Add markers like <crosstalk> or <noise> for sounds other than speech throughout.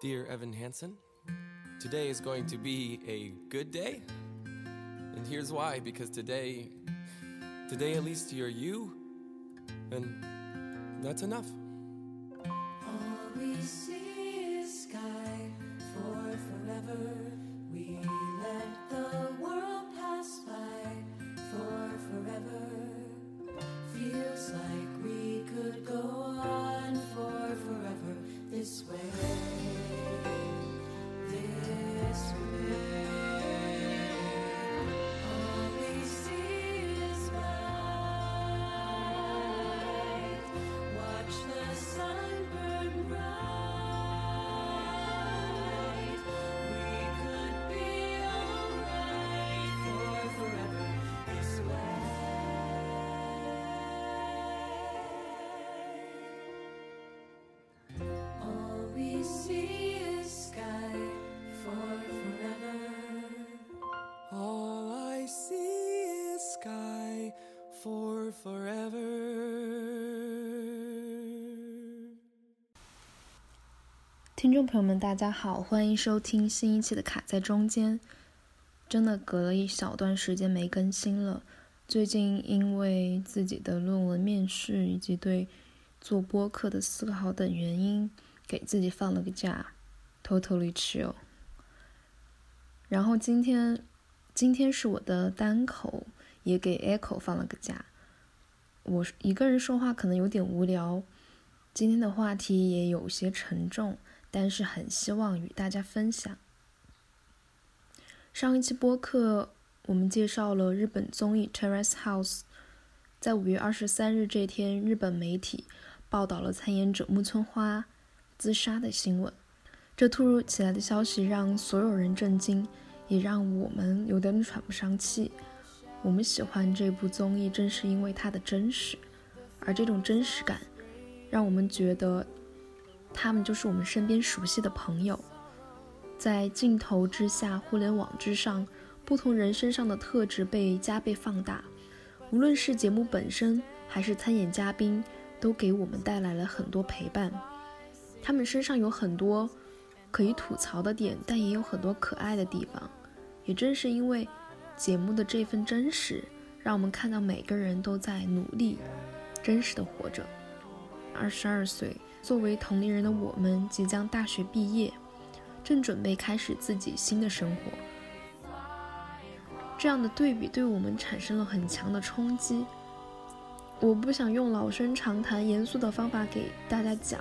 Dear Evan Hansen, today is going to be a good day. And here's why because today, today at least you're you, and that's enough. 听众朋友们，大家好，欢迎收听新一期的《卡在中间》。真的隔了一小段时间没更新了，最近因为自己的论文面试以及对做播客的思考等原因，给自己放了个假，totally chill。然后今天，今天是我的单口，也给 Echo 放了个假。我一个人说话可能有点无聊，今天的话题也有些沉重。但是很希望与大家分享。上一期播客我们介绍了日本综艺《Terrace House》。在五月二十三日这天，日本媒体报道了参演者木村花自杀的新闻。这突如其来的消息让所有人震惊，也让我们有点喘不上气。我们喜欢这部综艺，正是因为它的真实，而这种真实感，让我们觉得。他们就是我们身边熟悉的朋友，在镜头之下、互联网之上，不同人身上的特质被加倍放大。无论是节目本身，还是参演嘉宾，都给我们带来了很多陪伴。他们身上有很多可以吐槽的点，但也有很多可爱的地方。也正是因为节目的这份真实，让我们看到每个人都在努力、真实的活着。二十二岁。作为同龄人的我们，即将大学毕业，正准备开始自己新的生活。这样的对比对我们产生了很强的冲击。我不想用老生常谈、严肃的方法给大家讲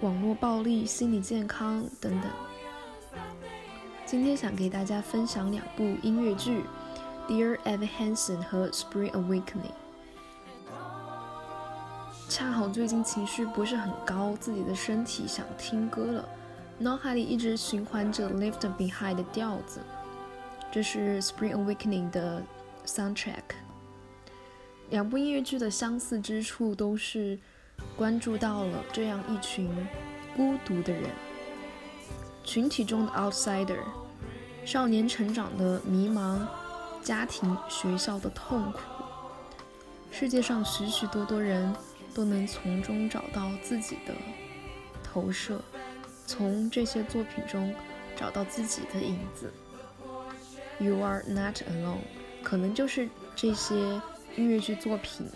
网络暴力、心理健康等等。今天想给大家分享两部音乐剧，《Dear Evan Hansen》和《Spring Awakening》。恰好最近情绪不是很高，自己的身体想听歌了，脑海里一直循环着《Left Behind》的调子。这是《Spring Awakening》的 soundtrack。两部音乐剧的相似之处都是关注到了这样一群孤独的人，群体中的 outsider，少年成长的迷茫，家庭、学校的痛苦，世界上许许多多人。都能从中找到自己的投射，从这些作品中找到自己的影子。You are not alone，可能就是这些音乐剧作品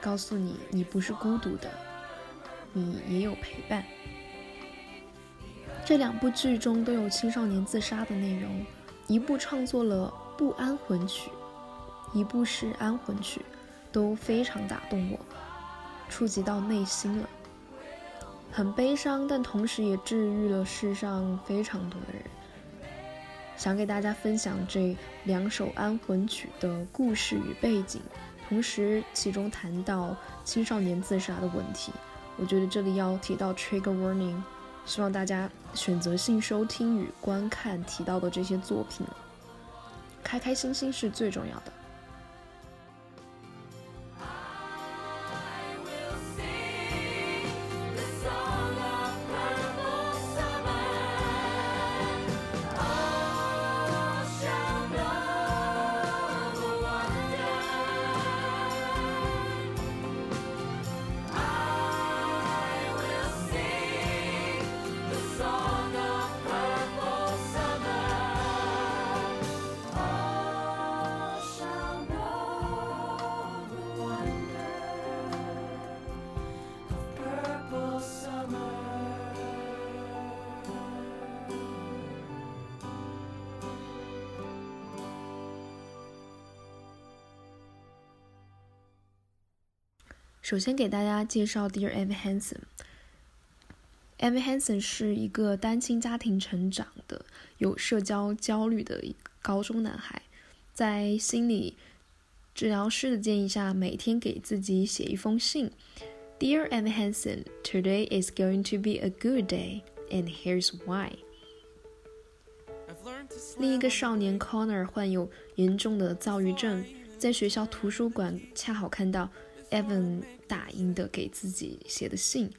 告诉你，你不是孤独的，你也有陪伴。这两部剧中都有青少年自杀的内容，一部创作了不安魂曲，一部是安魂曲，都非常打动我。触及到内心了，很悲伤，但同时也治愈了世上非常多的人。想给大家分享这两首安魂曲的故事与背景，同时其中谈到青少年自杀的问题。我觉得这里要提到 trigger warning，希望大家选择性收听与观看提到的这些作品，开开心心是最重要的。首先给大家介绍 Dear Evan Hansen。Evan Hansen 是一个单亲家庭成长的、有社交焦虑的高中男孩，在心理治疗师的建议下，每天给自己写一封信。Dear Evan Hansen, today is going to be a good day, and here's why. 另一个少年 Connor 患有严重的躁郁症，在学校图书馆恰好看到 Evan 打印的给自己写的信。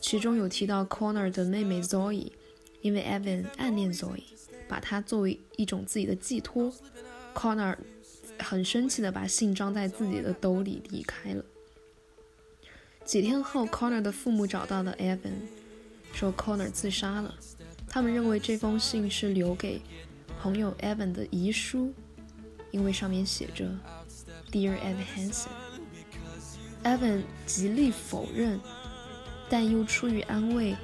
其中有提到 Connor 的妹妹 Zoe，因为 Evan 暗恋 Zoe，把她作为一种自己的寄托。Connor 很生气的把信装在自己的兜里离开了。几天后，Connor 的父母找到了 Evan，说 Connor 自杀了。他们认为这封信是留给朋友 Evan 的遗书，因为上面写着 “Dear Evan Hansen”。Evan 极力否认。但又出于安慰，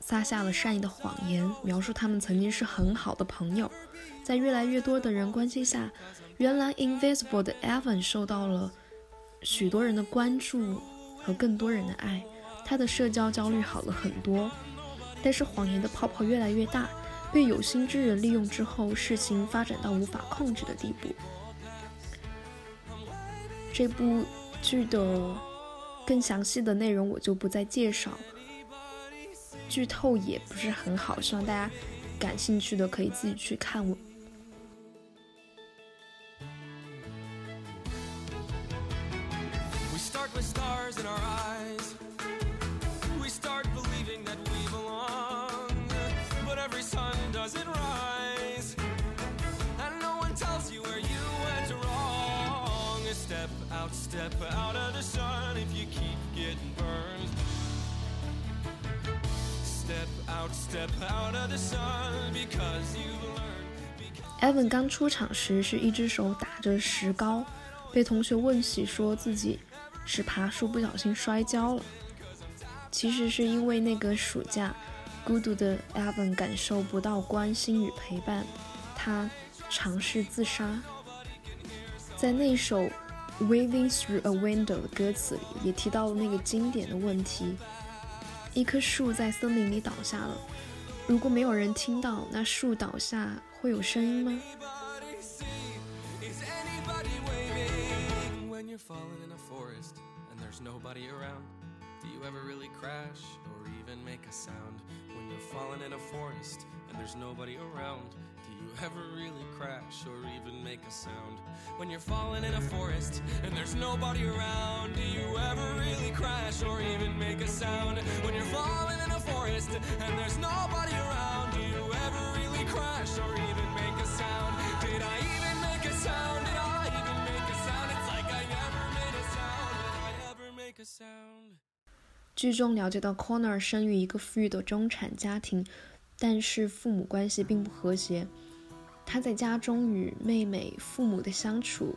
撒下了善意的谎言，描述他们曾经是很好的朋友。在越来越多的人关心下，原来 invisible 的 Evan 受到了许多人的关注和更多人的爱，他的社交焦虑好了很多。但是谎言的泡泡越来越大，被有心之人利用之后，事情发展到无法控制的地步。这部剧的。更详细的内容我就不再介绍，剧透也不是很好，希望大家感兴趣的可以自己去看。Step out of the sun if you keep getting burned. Step out, step out of the sun because you've learned. Because Evan 刚出场时是一只手打着石膏，被同学问起说自己是爬树不小心摔跤了。其实是因为那个暑假，孤独的 Evan 感受不到关心与陪伴，他尝试自杀。在那首 Waving through a window 的歌词里也提到了那个经典的问题：一棵树在森林里倒下了，如果没有人听到，那树倒下会有声音吗？Do you ever really crash or even make a sound？？you ever really crash or even make a sound? When you're falling in a forest and there's nobody around, do you ever really crash or even make a sound? When you're falling in a forest and there's nobody around, do you ever really crash or even make a sound? Did I even make a sound? Did I even make a sound? It's like I never made a sound. Did I ever make a sound? 剧中了解到 Connor 生于一个富裕的中产家庭，但是父母关系并不和谐。他在家中与妹妹、父母的相处，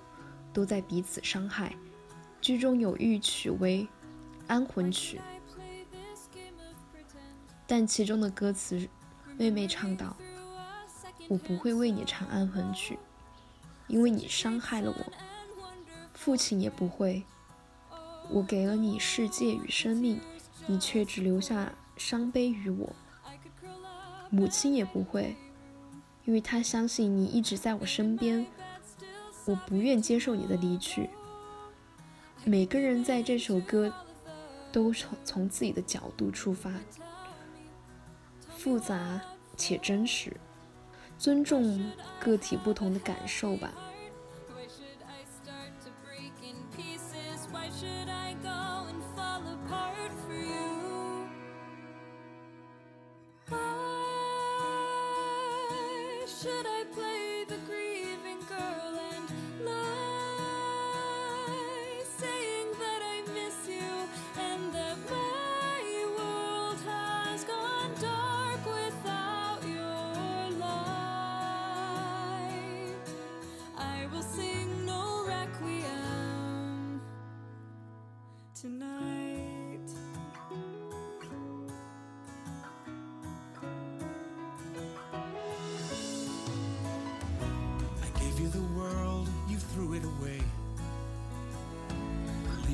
都在彼此伤害。剧中有一曲为安魂曲，但其中的歌词，妹妹唱道：“我不会为你唱安魂曲，因为你伤害了我。父亲也不会，我给了你世界与生命，你却只留下伤悲于我。母亲也不会。”因为她相信你一直在我身边，我不愿接受你的离去。每个人在这首歌都从从自己的角度出发，复杂且真实，尊重个体不同的感受吧。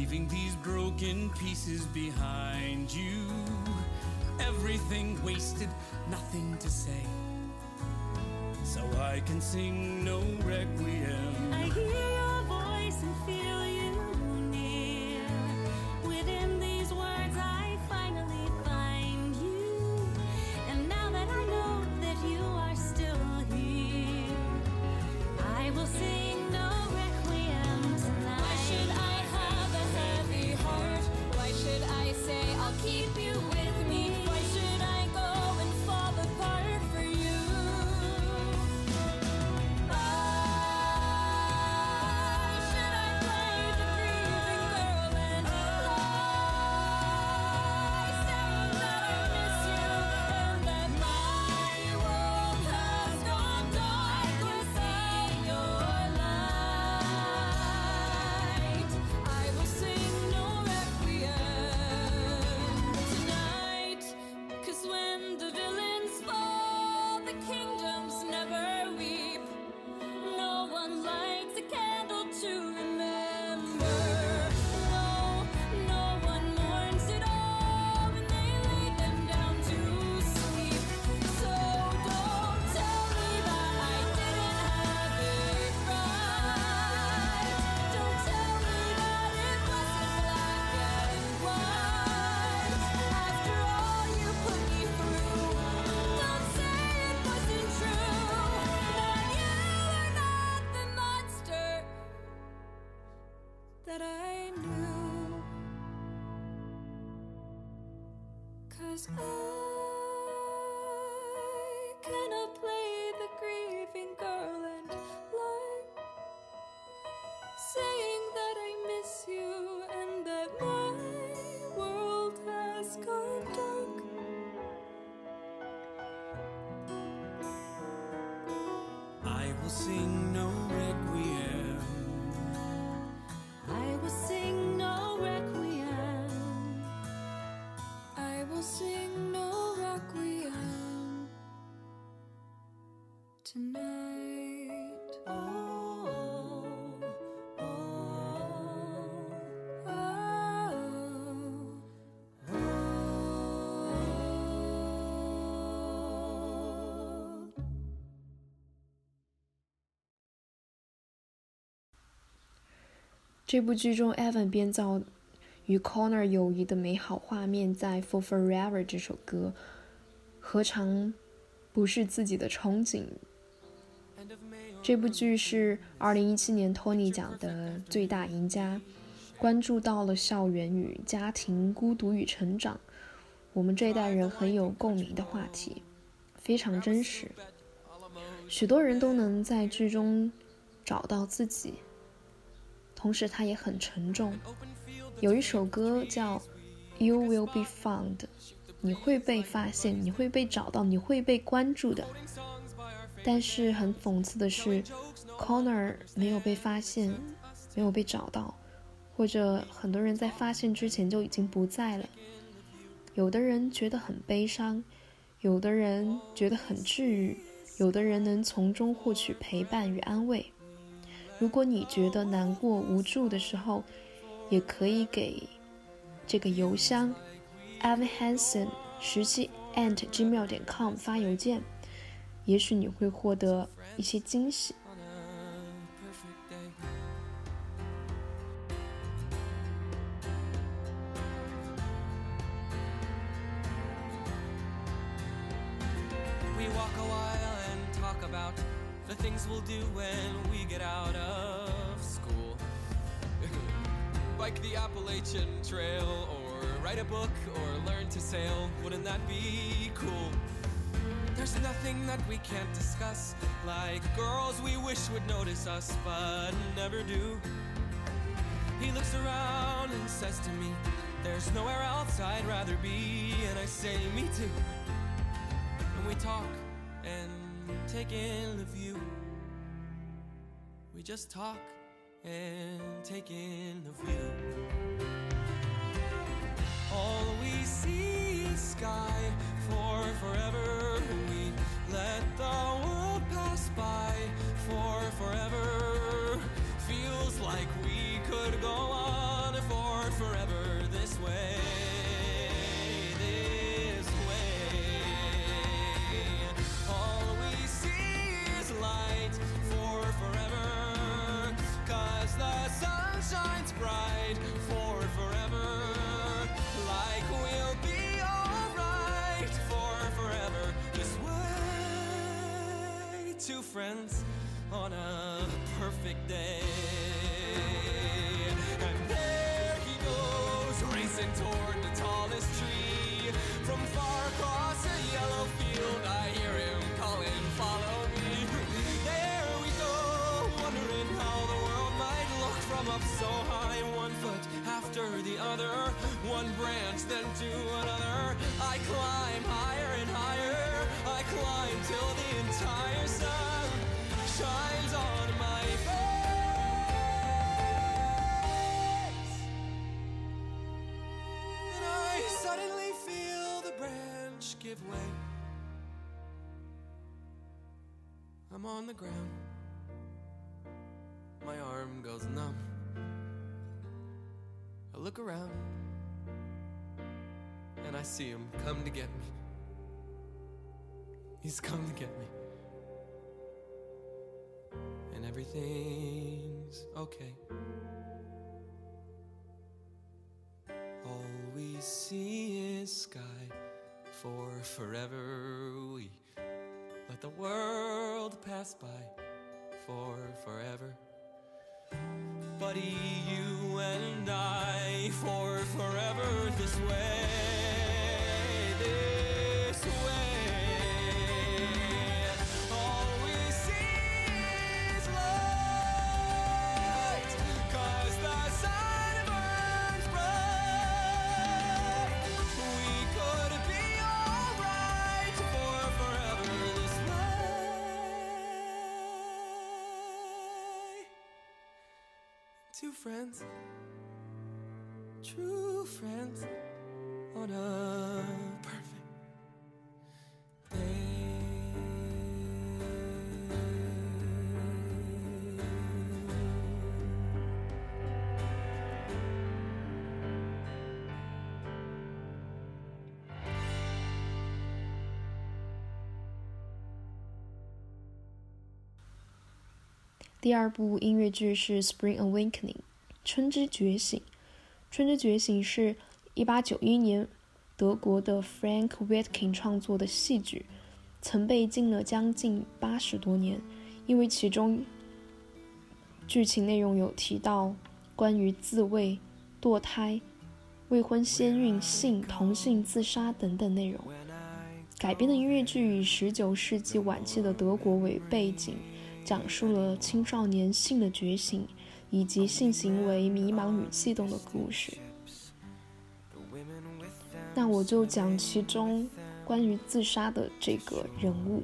Leaving these broken pieces behind you. Everything wasted, nothing to say. So I can sing no requiem. Will sing no requiem. 这部剧中，Evan 编造与 Connor 友谊的美好画面，在《For Forever》这首歌，何尝不是自己的憧憬？这部剧是2017年托尼奖的最大赢家，关注到了校园与家庭、孤独与成长，我们这一代人很有共鸣的话题，非常真实。许多人都能在剧中找到自己，同时它也很沉重。有一首歌叫《You Will Be Found》，你会被发现，你会被找到，你会被关注的。但是很讽刺的是，Connor 没有被发现，没有被找到，或者很多人在发现之前就已经不在了。有的人觉得很悲伤，有的人觉得很治愈，有的人能从中获取陪伴与安慰。如果你觉得难过无助的时候，也可以给这个邮箱 evan hansen 十七 at gmail 点 com 发邮件，也许你会获得一些惊喜。We walk a while and talk about the things we'll do when we get out of school. <laughs> Bike the Appalachian Trail, or write a book, or learn to sail. Wouldn't that be cool? There's nothing that we can't discuss, like girls we wish would notice us, but never do. He looks around and says to me, There's nowhere else I'd rather be, and I say, Me too. And we talk take in the view. We just talk and take in the view. All we see is sky for forever. We let the world pass by for forever. Feels like we could go on for friends to another. I climb higher and higher. I climb till the entire sun shines on my face. And I suddenly feel the branch give way. I'm on the ground. My arm goes numb. I look around I see him come to get me. He's come to get me. And everything's okay. All we see is sky for forever. We let the world pass by for forever. Buddy, you and I for forever this way, friends, true friends, on a perfect day. 第二部音乐剧是《Spring Awakening》， 春之觉醒。春之觉醒是1891年德国的 Frank Witkin 创作的戏剧，曾被禁了将近八十多年，因为其中剧情内容有提到关于自慰、堕胎、未婚先孕、性、同性自杀等等内容。改编的音乐剧以19世纪晚期的德国为背景。讲述了青少年性的觉醒以及性行为迷茫与悸动的故事。那我就讲其中关于自杀的这个人物。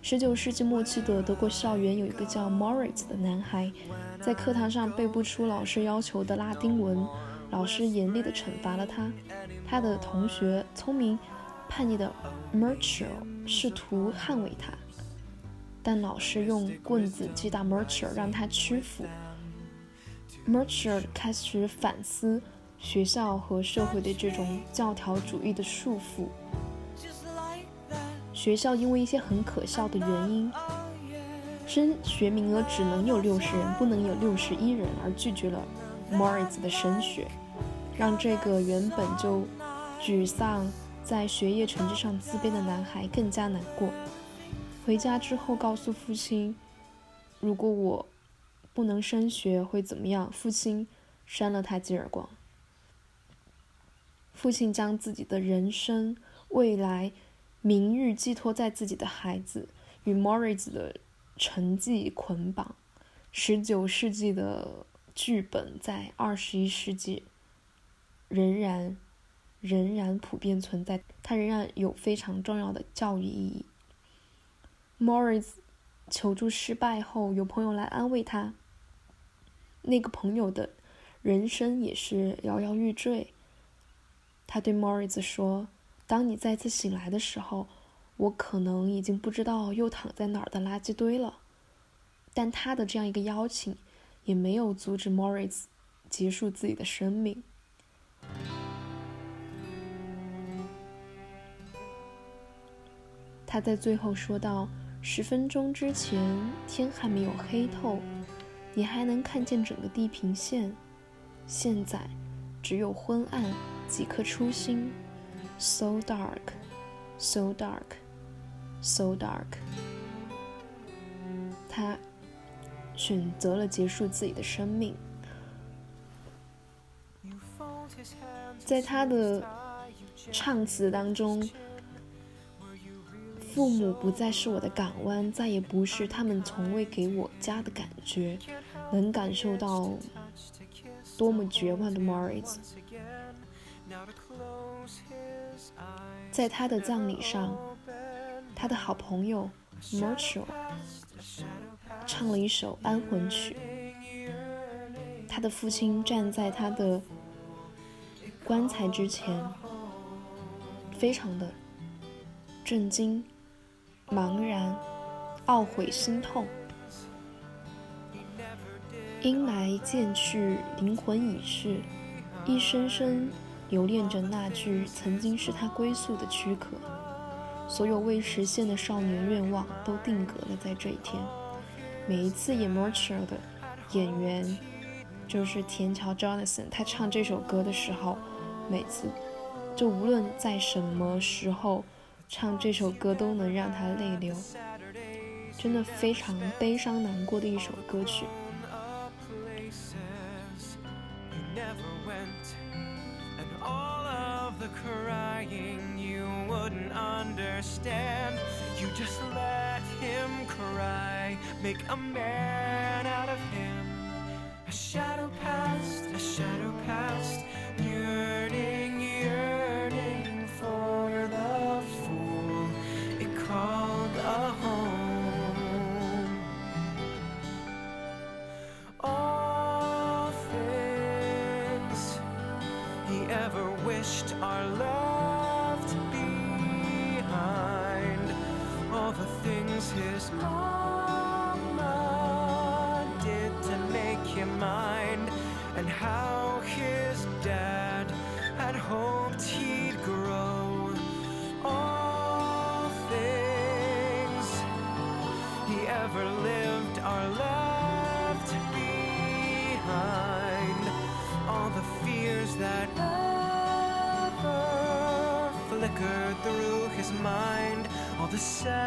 十九世纪末期的德国校园有一个叫 Moritz 的男孩，在课堂上背不出老师要求的拉丁文，老师严厉地惩罚了他。他的同学聪明叛逆的 Merchel 试图捍卫他。但老师用棍子击打 mercher 让他屈服。Mercer 开始反思学校和社会的这种教条主义的束缚。学校因为一些很可笑的原因，升学名额只能有六十人，不能有六十一人，而拒绝了 Moritz 的升学，让这个原本就沮丧、在学业成绩上自卑的男孩更加难过。回家之后，告诉父亲：“如果我不能升学，会怎么样？”父亲扇了他几耳光。父亲将自己的人生、未来、名誉寄托在自己的孩子，与 Morris 的成绩捆绑。十九世纪的剧本在二十一世纪仍然仍然普遍存在，它仍然有非常重要的教育意义。Morris 求助失败后，有朋友来安慰他。那个朋友的人生也是摇摇欲坠。他对 Moritz 说：“当你再次醒来的时候，我可能已经不知道又躺在哪儿的垃圾堆了。”但他的这样一个邀请，也没有阻止 Moritz 结束自己的生命。他在最后说道：“十分钟之前，天还没有黑透，你还能看见整个地平线。现在，只有昏暗，几颗初星。So dark, so dark, so dark。”他选择了结束自己的生命。在他的唱词当中，父母不再是我的港湾，再也不是他们从未给我家的感觉，能感受到多么绝望的 Morris。在他的葬礼上，他的好朋友 Marshall 唱了一首安魂曲。他的父亲站在他的棺材之前，非常的震惊、茫然、懊悔、心痛。阴霾渐去，灵魂已逝，一声声留恋着那句曾经是他归宿的躯壳。所有未实现的少年愿望都定格了在这一天。每一次演 Mortuary 的演员就是田桥 Jonathan，他唱这首歌的时候，每次就无论在什么时候唱这首歌，都能让他泪流。真的非常悲伤难过的一首歌曲。places you never went, and mama did to make him mine, and how his dad had hoped he'd grow. All things he ever lived are left behind. All the fears that ever flickered through his mind, all the sadness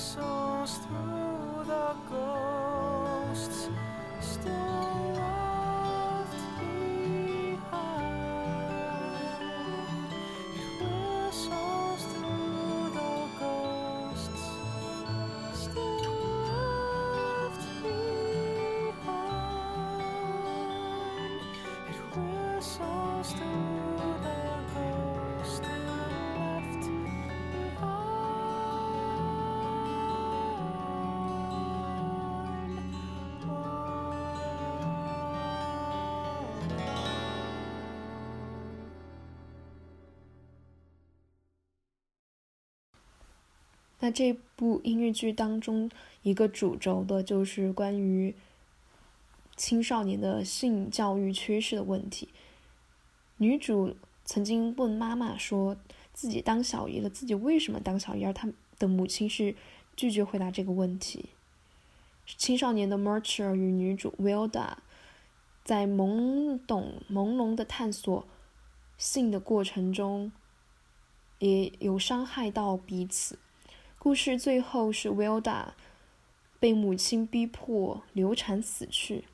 whistles through the ghosts 这部音乐剧当中，一个主轴的就是关于青少年的性教育缺失的问题。女主曾经问妈妈说，自己当小姨了，自己为什么当小姨？而她的母亲是拒绝回答这个问题。青少年的 m e r c h e r 与女主 Wilda 在懵懂朦胧的探索性的过程中，也有伤害到彼此。故事最后是 Wilda 被母亲逼迫流产死去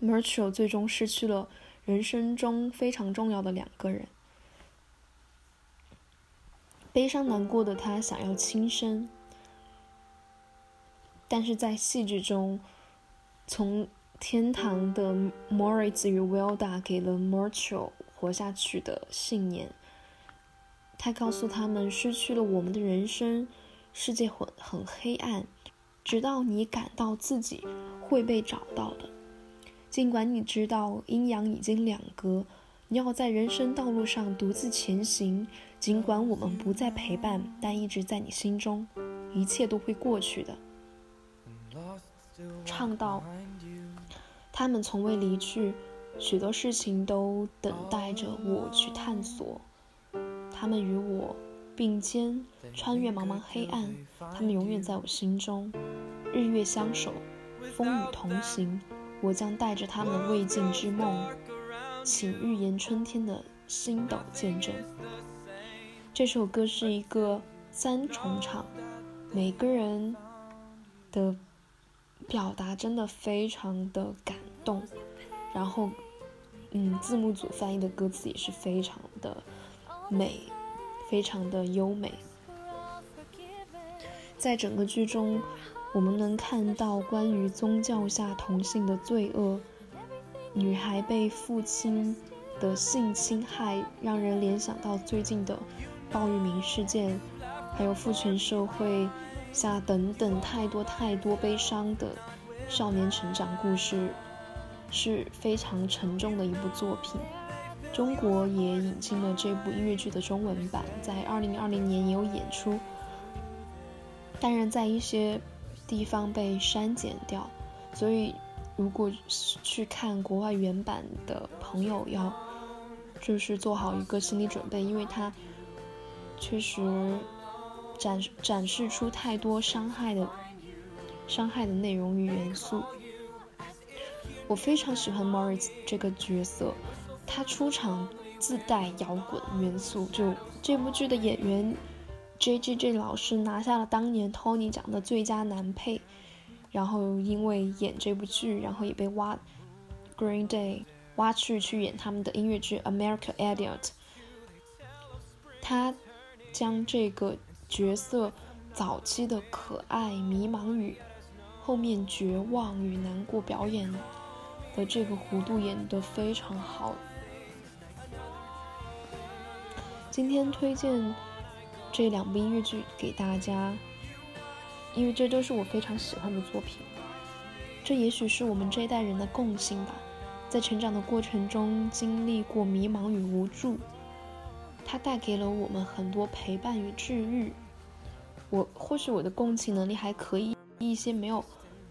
m e r c h a l 最终失去了人生中非常重要的两个人。悲伤难过的他想要轻生，但是在戏剧中，从天堂的 Moritz 与 Wilda 给了 m e r c h a l 活下去的信念。他告诉他们，失去了我们的人生，世界很很黑暗，直到你感到自己会被找到的。尽管你知道阴阳已经两隔，你要在人生道路上独自前行。尽管我们不再陪伴，但一直在你心中，一切都会过去的。唱到，他们从未离去，许多事情都等待着我去探索。他们与我并肩，穿越茫茫黑暗，他们永远在我心中。日月相守，风雨同行，我将带着他们的未尽之梦，请预言春天的星斗见证。这首歌是一个三重唱，每个人的表达真的非常的感动，然后，嗯，字幕组翻译的歌词也是非常的美，非常的优美。在整个剧中，我们能看到关于宗教下同性的罪恶，女孩被父亲的性侵害，让人联想到最近的。鲍玉明事件，还有父权社会下等等太多太多悲伤的少年成长故事，是非常沉重的一部作品。中国也引进了这部音乐剧的中文版，在二零二零年也有演出，当然在一些地方被删减掉，所以如果去看国外原版的朋友，要就是做好一个心理准备，因为它。确实展展示出太多伤害的伤害的内容与元素。我非常喜欢 Morris 这个角色，他出场自带摇滚元素。就这部剧的演员 J.J.J 老师拿下了当年 Tony 奖的最佳男配，然后因为演这部剧，然后也被挖 Green Day 挖去去演他们的音乐剧 American Idiot。他。将这个角色早期的可爱、迷茫与后面绝望与难过表演的这个弧度演得非常好。今天推荐这两部音乐剧给大家，因为这都是我非常喜欢的作品。这也许是我们这一代人的共性吧，在成长的过程中经历过迷茫与无助。它带给了我们很多陪伴与治愈。我或许我的共情能力还可以，一些没有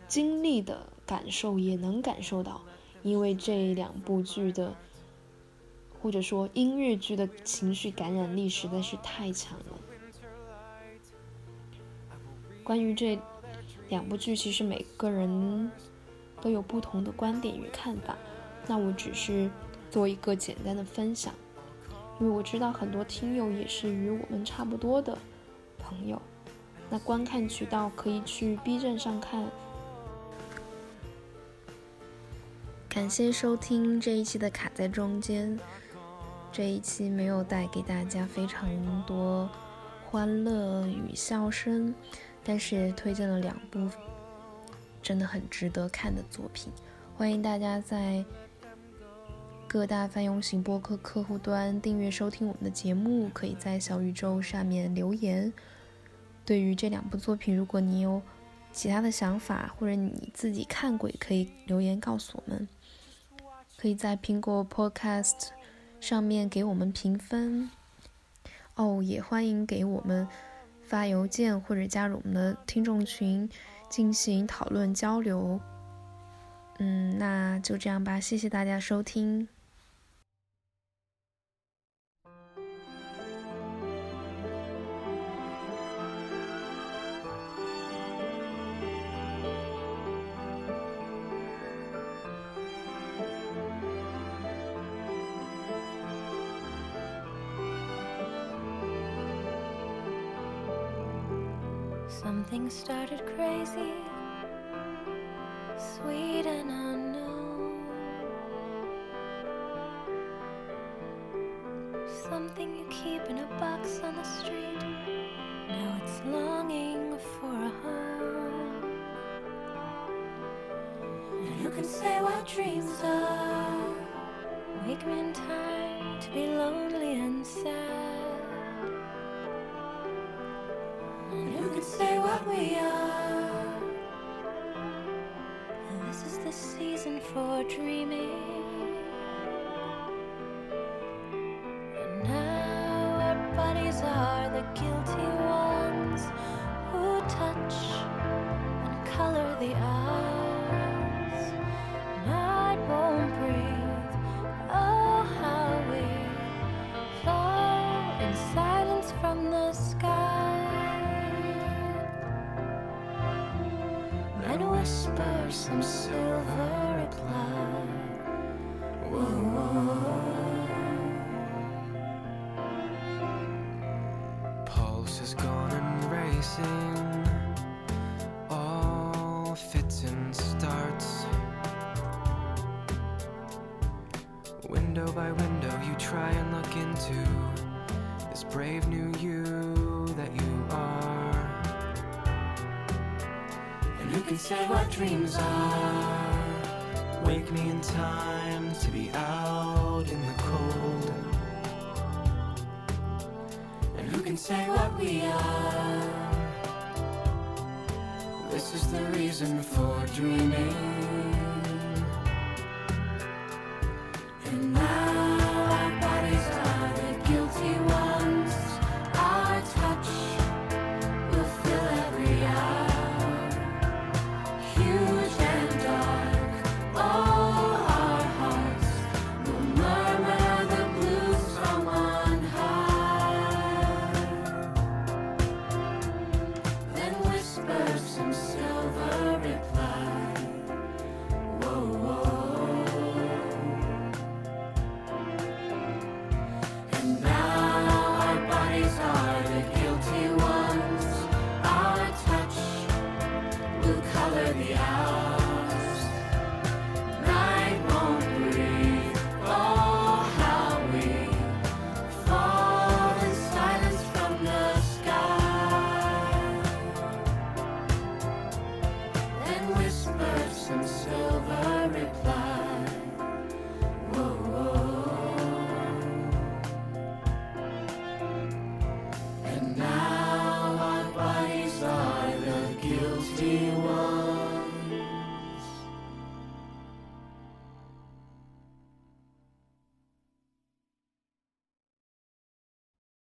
经历的感受也能感受到，因为这两部剧的，或者说音乐剧的情绪感染力实在是太强了。关于这两部剧，其实每个人都有不同的观点与看法，那我只是做一个简单的分享。因为我知道很多听友也是与我们差不多的朋友，那观看渠道可以去 B 站上看。感谢收听这一期的卡在中间，这一期没有带给大家非常多欢乐与笑声，但是推荐了两部真的很值得看的作品，欢迎大家在。各大泛用型播客客户端订阅收听我们的节目，可以在小宇宙上面留言。对于这两部作品，如果你有其他的想法，或者你自己看过，也可以留言告诉我们。可以在苹果 Podcast 上面给我们评分。哦，也欢迎给我们发邮件或者加入我们的听众群进行讨论交流。嗯，那就这样吧，谢谢大家收听。Something started crazy, sweet and unknown. Something you keep in a box on the street. Now it's longing for a home. And can say what dreams are? Wake me in time to be lonely and sad. Can say what we are? This is the season for dreaming. And now our bodies are the guilty ones who touch and color the eyes. Can say what dreams are? Wake me in time to be out in the cold. And who can say what we are? This is the reason for dreaming.